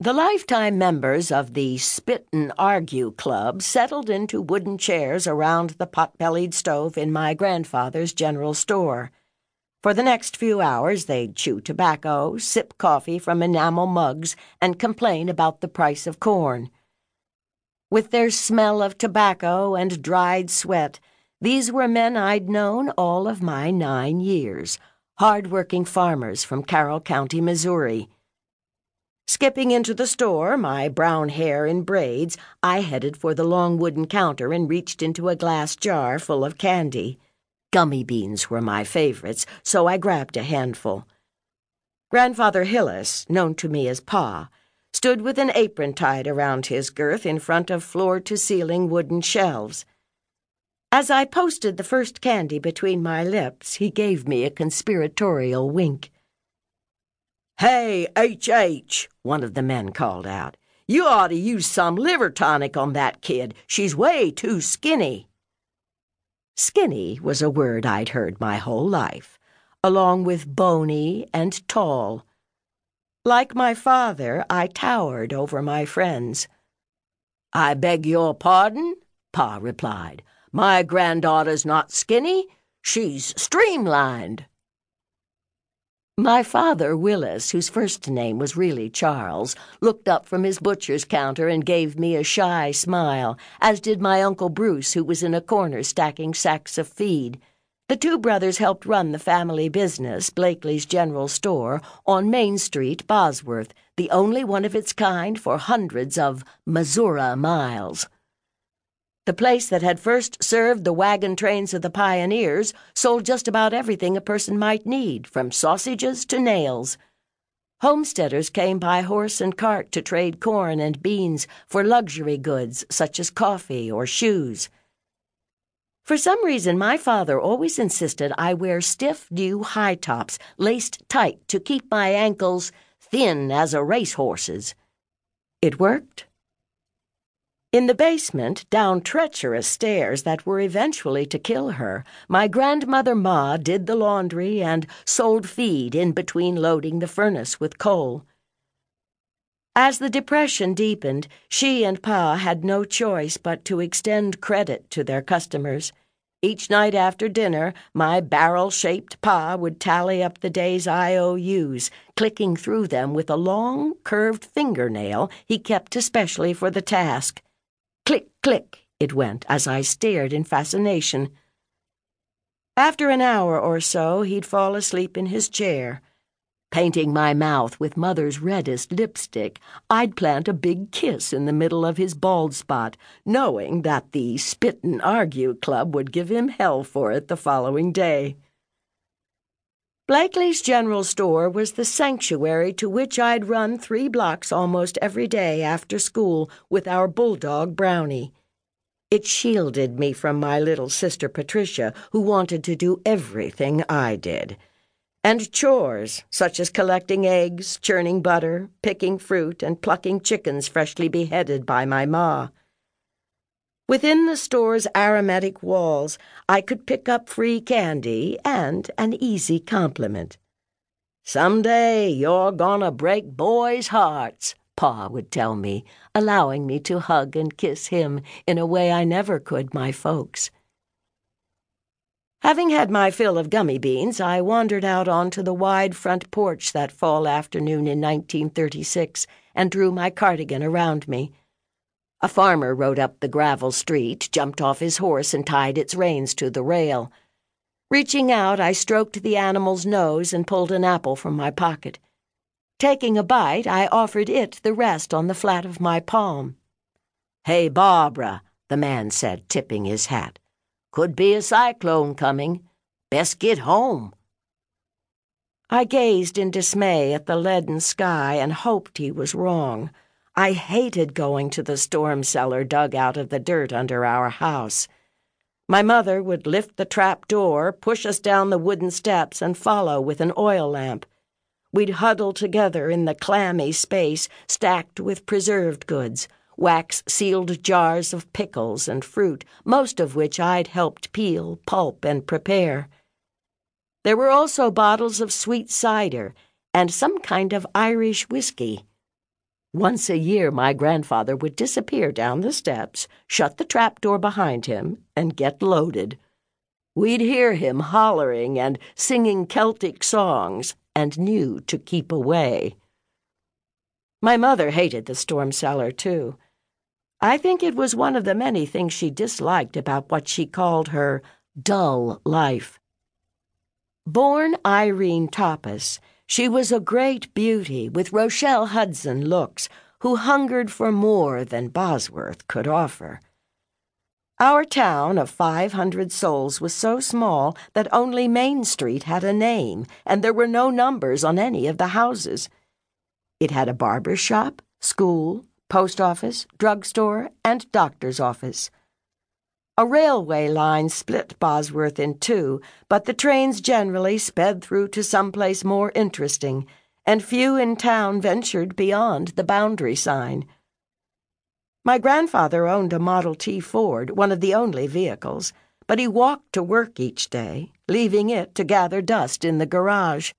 The lifetime members of the Spit and Argue Club settled into wooden chairs around the pot bellied stove in my grandfather's general store. For the next few hours, they'd chew tobacco, sip coffee from enamel mugs, and complain about the price of corn. With their smell of tobacco and dried sweat, these were men I'd known all of my nine years, hard-working farmers from Carroll County, Missouri. Skipping into the store, my brown hair in braids, I headed for the long wooden counter and reached into a glass jar full of candy. Gummy beans were my favorites, so I grabbed a handful. Grandfather Hillis, known to me as Pa, stood with an apron tied around his girth in front of floor to ceiling wooden shelves. As I posted the first candy between my lips, he gave me a conspiratorial wink. Hey, H.H., one of the men called out. You ought to use some liver tonic on that kid. She's way too skinny. Skinny was a word I'd heard my whole life, along with bony and tall. Like my father, I towered over my friends. I beg your pardon, Pa replied. My granddaughter's not skinny. She's streamlined. My father, Willis, whose first name was really Charles, looked up from his butcher's counter and gave me a shy smile, as did my Uncle Bruce, who was in a corner stacking sacks of feed. The two brothers helped run the family business, Blakely's General Store, on Main Street, Bosworth, the only one of its kind for hundreds of Missouri miles. The place that had first served the wagon trains of the pioneers sold just about everything a person might need, from sausages to nails. Homesteaders came by horse and cart to trade corn and beans for luxury goods such as coffee or shoes. For some reason, my father always insisted I wear stiff new high tops laced tight to keep my ankles thin as a racehorse's. It worked. In the basement, down treacherous stairs that were eventually to kill her, my grandmother Ma did the laundry and sold feed in between loading the furnace with coal. As the Depression deepened, she and Pa had no choice but to extend credit to their customers. Each night after dinner, my barrel shaped Pa would tally up the day's IOUs, clicking through them with a long, curved fingernail he kept especially for the task. Click, it went as I stared in fascination. After an hour or so, he'd fall asleep in his chair. Painting my mouth with Mother's reddest lipstick, I'd plant a big kiss in the middle of his bald spot, knowing that the Spit and Argue Club would give him hell for it the following day. Blakely's General Store was the sanctuary to which I'd run three blocks almost every day after school with our bulldog Brownie. It shielded me from my little sister Patricia, who wanted to do everything I did. And chores, such as collecting eggs, churning butter, picking fruit, and plucking chickens freshly beheaded by my ma. Within the store's aromatic walls, I could pick up free candy and an easy compliment. Some day you're gonna break boys' hearts, Pa would tell me, allowing me to hug and kiss him in a way I never could my folks. Having had my fill of gummy beans, I wandered out onto the wide front porch that fall afternoon in 1936 and drew my cardigan around me. A farmer rode up the gravel street, jumped off his horse, and tied its reins to the rail. Reaching out, I stroked the animal's nose and pulled an apple from my pocket. Taking a bite, I offered it the rest on the flat of my palm. Hey, Barbara, the man said, tipping his hat. Could be a cyclone coming. Best get home. I gazed in dismay at the leaden sky and hoped he was wrong. I hated going to the storm cellar dug out of the dirt under our house. My mother would lift the trap door, push us down the wooden steps, and follow with an oil lamp. We'd huddle together in the clammy space stacked with preserved goods, wax sealed jars of pickles and fruit, most of which I'd helped peel, pulp, and prepare. There were also bottles of sweet cider and some kind of Irish whiskey. Once a year, my grandfather would disappear down the steps, shut the trap door behind him, and get loaded. We'd hear him hollering and singing Celtic songs and knew to keep away. My mother hated the storm cellar, too. I think it was one of the many things she disliked about what she called her dull life. Born Irene Toppus, she was a great beauty with Rochelle Hudson looks, who hungered for more than Bosworth could offer. Our town of 500 souls was so small that only Main Street had a name, and there were no numbers on any of the houses. It had a barber shop, school, post office, drugstore, and doctor's office. A railway line split Bosworth in two, but the trains generally sped through to some place more interesting, and few in town ventured beyond the boundary sign. My grandfather owned a Model T Ford, one of the only vehicles, but he walked to work each day, leaving it to gather dust in the garage.